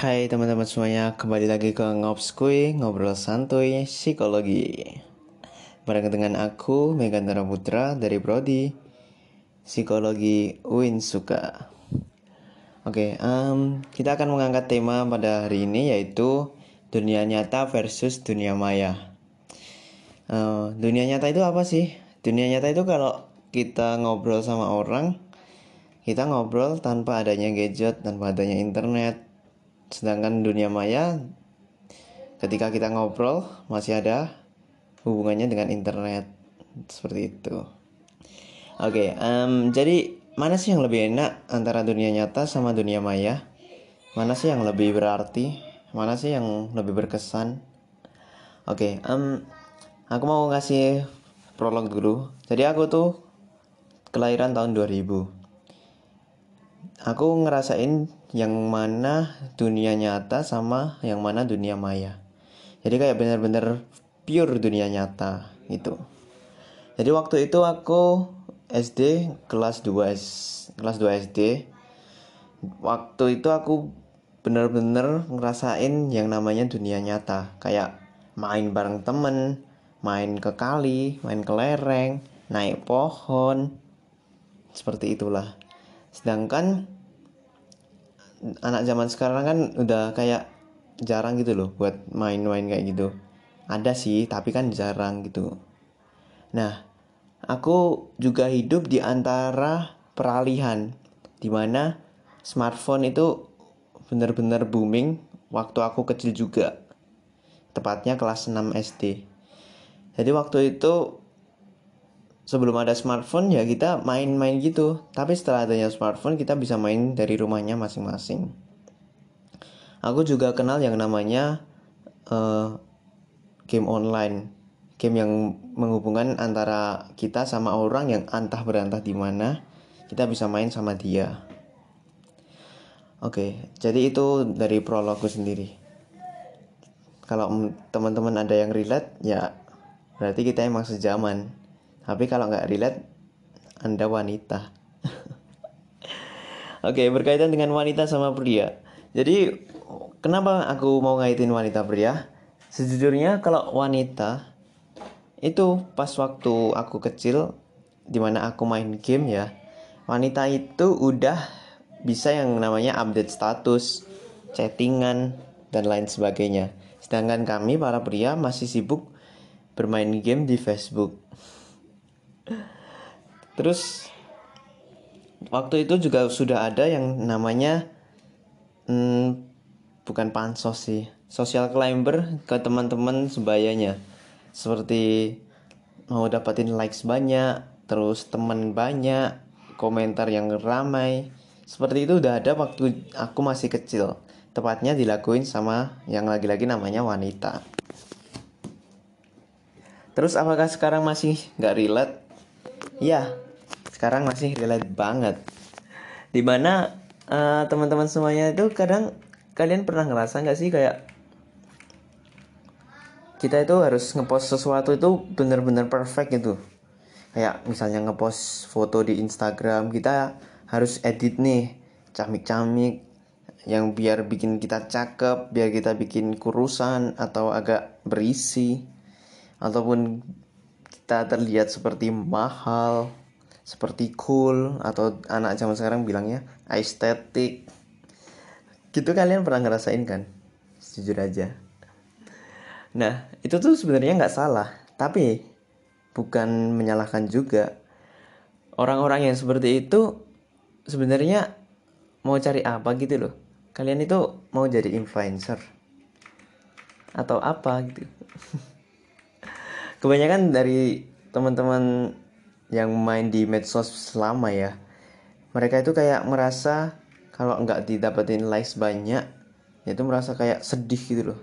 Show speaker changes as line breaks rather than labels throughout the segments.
Hai teman-teman semuanya, kembali lagi ke Ngobskuy, ngobrol santuy psikologi. Bareng dengan aku, Megantara Putra dari Prodi Psikologi UIN Suka. Oke, um, kita akan mengangkat tema pada hari ini yaitu dunia nyata versus dunia maya. Uh, dunia nyata itu apa sih? Dunia nyata itu kalau kita ngobrol sama orang, kita ngobrol tanpa adanya gadget, tanpa adanya internet, Sedangkan dunia maya ketika kita ngobrol masih ada hubungannya dengan internet seperti itu. Oke, okay, um, jadi mana sih yang lebih enak antara dunia nyata sama dunia maya? Mana sih yang lebih berarti? Mana sih yang lebih berkesan? Oke, okay, um, aku mau ngasih prolog dulu. Jadi aku tuh kelahiran tahun 2000 aku ngerasain yang mana dunia nyata sama yang mana dunia maya. Jadi kayak bener-bener pure dunia nyata gitu. Jadi waktu itu aku SD kelas 2 S, kelas 2 SD waktu itu aku bener-bener ngerasain yang namanya dunia nyata. Kayak main bareng temen main ke kali main ke lereng naik pohon seperti itulah. Sedangkan anak zaman sekarang kan udah kayak jarang gitu loh buat main-main kayak gitu. Ada sih tapi kan jarang gitu. Nah aku juga hidup di antara peralihan di mana smartphone itu benar-benar booming waktu aku kecil juga. Tepatnya kelas 6 SD jadi waktu itu sebelum ada smartphone ya kita main-main gitu. Tapi setelah adanya smartphone kita bisa main dari rumahnya masing-masing. Aku juga kenal yang namanya uh, game online. Game yang menghubungkan antara kita sama orang yang antah berantah di mana kita bisa main sama dia. Oke jadi itu dari prologku sendiri. Kalau teman-teman ada yang relate ya berarti kita emang sejaman tapi kalau nggak relate, Anda wanita. Oke, okay, berkaitan dengan wanita sama pria. Jadi, kenapa aku mau ngaitin wanita pria? Sejujurnya kalau wanita itu pas waktu aku kecil di mana aku main game ya, wanita itu udah bisa yang namanya update status, chattingan dan lain sebagainya. Sedangkan kami para pria masih sibuk bermain game di Facebook. Terus waktu itu juga sudah ada yang namanya hmm, bukan pansos sih, social climber ke teman-teman sebayanya. Seperti mau dapatin likes banyak, terus teman banyak, komentar yang ramai. Seperti itu udah ada waktu aku masih kecil. Tepatnya dilakuin sama yang lagi-lagi namanya wanita. Terus apakah sekarang masih nggak relate? Ya sekarang masih relate banget. Di mana uh, teman-teman semuanya itu kadang kalian pernah ngerasa nggak sih kayak kita itu harus ngepost sesuatu itu bener-bener perfect gitu? Kayak misalnya ngepost foto di Instagram kita harus edit nih camik-camik yang biar bikin kita cakep biar kita bikin kurusan atau agak berisi. Ataupun kita terlihat seperti mahal, seperti cool atau anak zaman sekarang bilangnya estetik. Gitu kalian pernah ngerasain kan? Jujur aja. Nah, itu tuh sebenarnya nggak salah, tapi bukan menyalahkan juga. Orang-orang yang seperti itu sebenarnya mau cari apa gitu loh. Kalian itu mau jadi influencer atau apa gitu. kebanyakan dari teman-teman yang main di medsos selama ya mereka itu kayak merasa kalau nggak didapetin likes banyak itu merasa kayak sedih gitu loh.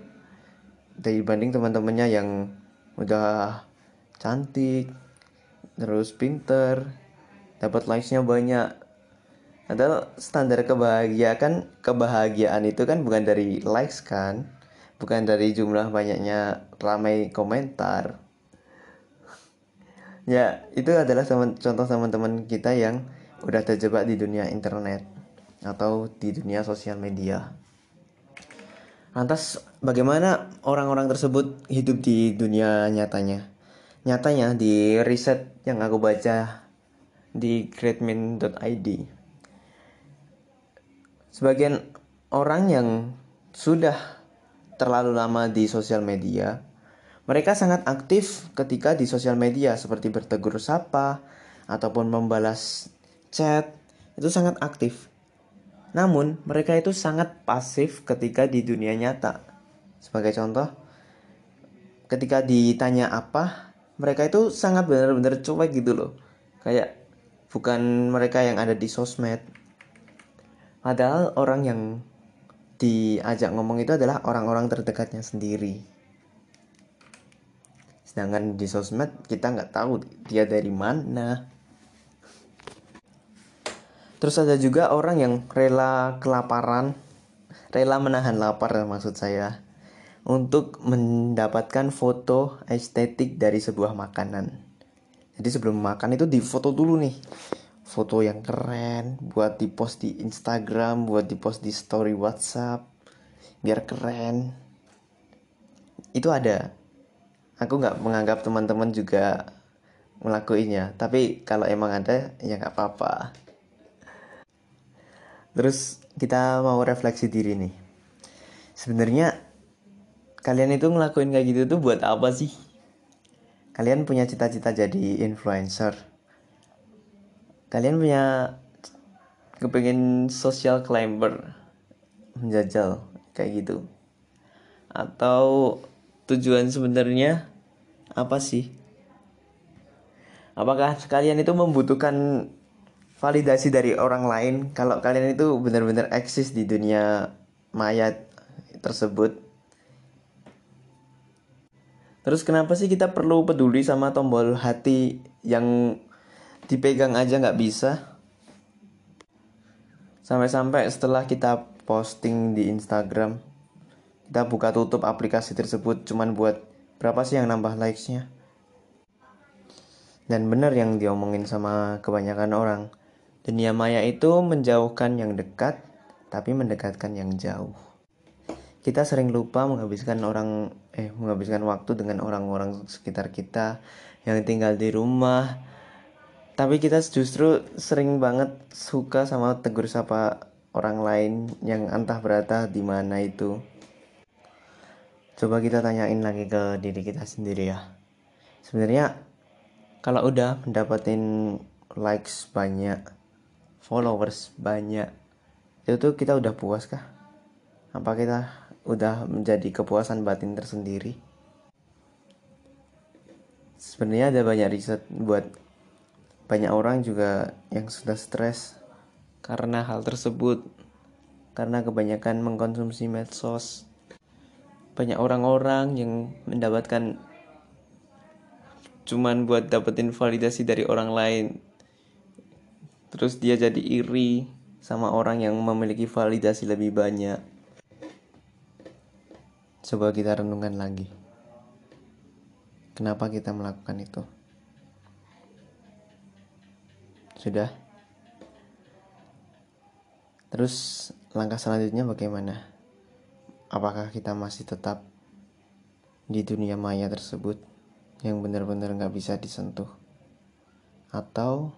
Dibanding teman-temannya yang udah cantik terus pinter dapat likesnya banyak. Atau standar kebahagiaan kebahagiaan itu kan bukan dari likes kan bukan dari jumlah banyaknya ramai komentar ya itu adalah contoh teman-teman kita yang udah terjebak di dunia internet atau di dunia sosial media Lantas bagaimana orang-orang tersebut hidup di dunia nyatanya? Nyatanya di riset yang aku baca di greatmin.id Sebagian orang yang sudah terlalu lama di sosial media, mereka sangat aktif ketika di sosial media seperti bertegur sapa ataupun membalas chat, itu sangat aktif. Namun, mereka itu sangat pasif ketika di dunia nyata. Sebagai contoh, ketika ditanya apa, mereka itu sangat benar-benar cuek gitu loh. Kayak bukan mereka yang ada di sosmed. Padahal orang yang diajak ngomong itu adalah orang-orang terdekatnya sendiri. Sedangkan di sosmed kita nggak tahu dia dari mana. Terus ada juga orang yang rela kelaparan, rela menahan lapar maksud saya, untuk mendapatkan foto estetik dari sebuah makanan. Jadi sebelum makan itu difoto dulu nih, foto yang keren, buat dipost di Instagram, buat dipost di story WhatsApp, biar keren. Itu ada. Aku nggak menganggap teman-teman juga ngelakuinnya, tapi kalau emang ada ya nggak apa-apa. Terus kita mau refleksi diri nih. Sebenarnya kalian itu ngelakuin kayak gitu tuh buat apa sih? Kalian punya cita-cita jadi influencer. Kalian punya kepengen social climber menjajal kayak gitu. Atau tujuan sebenarnya apa sih? Apakah kalian itu membutuhkan validasi dari orang lain? Kalau kalian itu benar-benar eksis di dunia maya tersebut. Terus kenapa sih kita perlu peduli sama tombol hati yang dipegang aja nggak bisa? Sampai-sampai setelah kita posting di Instagram kita buka tutup aplikasi tersebut cuman buat berapa sih yang nambah likesnya dan benar yang diomongin sama kebanyakan orang Dunia maya itu menjauhkan yang dekat, tapi mendekatkan yang jauh. Kita sering lupa menghabiskan orang eh menghabiskan waktu dengan orang-orang sekitar kita yang tinggal di rumah. Tapi kita justru sering banget suka sama tegur sapa orang lain yang entah berada di mana itu. Coba kita tanyain lagi ke diri kita sendiri ya. Sebenarnya kalau udah mendapatin likes banyak followers banyak itu tuh kita udah puas kah? Apa kita udah menjadi kepuasan batin tersendiri? Sebenarnya ada banyak riset buat banyak orang juga yang sudah stres karena hal tersebut. Karena kebanyakan mengkonsumsi medsos banyak orang-orang yang mendapatkan cuman buat dapetin validasi dari orang lain Terus dia jadi iri sama orang yang memiliki validasi lebih banyak. Coba kita renungkan lagi. Kenapa kita melakukan itu? Sudah? Terus langkah selanjutnya bagaimana? Apakah kita masih tetap di dunia maya tersebut yang benar-benar nggak bisa disentuh? Atau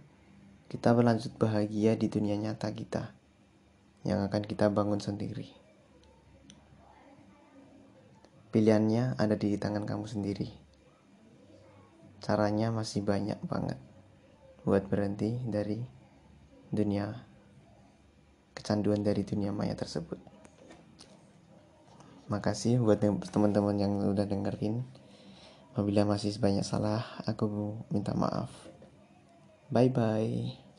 kita berlanjut bahagia di dunia nyata kita yang akan kita bangun sendiri. Pilihannya ada di tangan kamu sendiri. Caranya masih banyak banget buat berhenti dari dunia kecanduan dari dunia maya tersebut. Makasih buat teman-teman yang udah dengerin. Apabila masih banyak salah, aku minta maaf. Bye bye.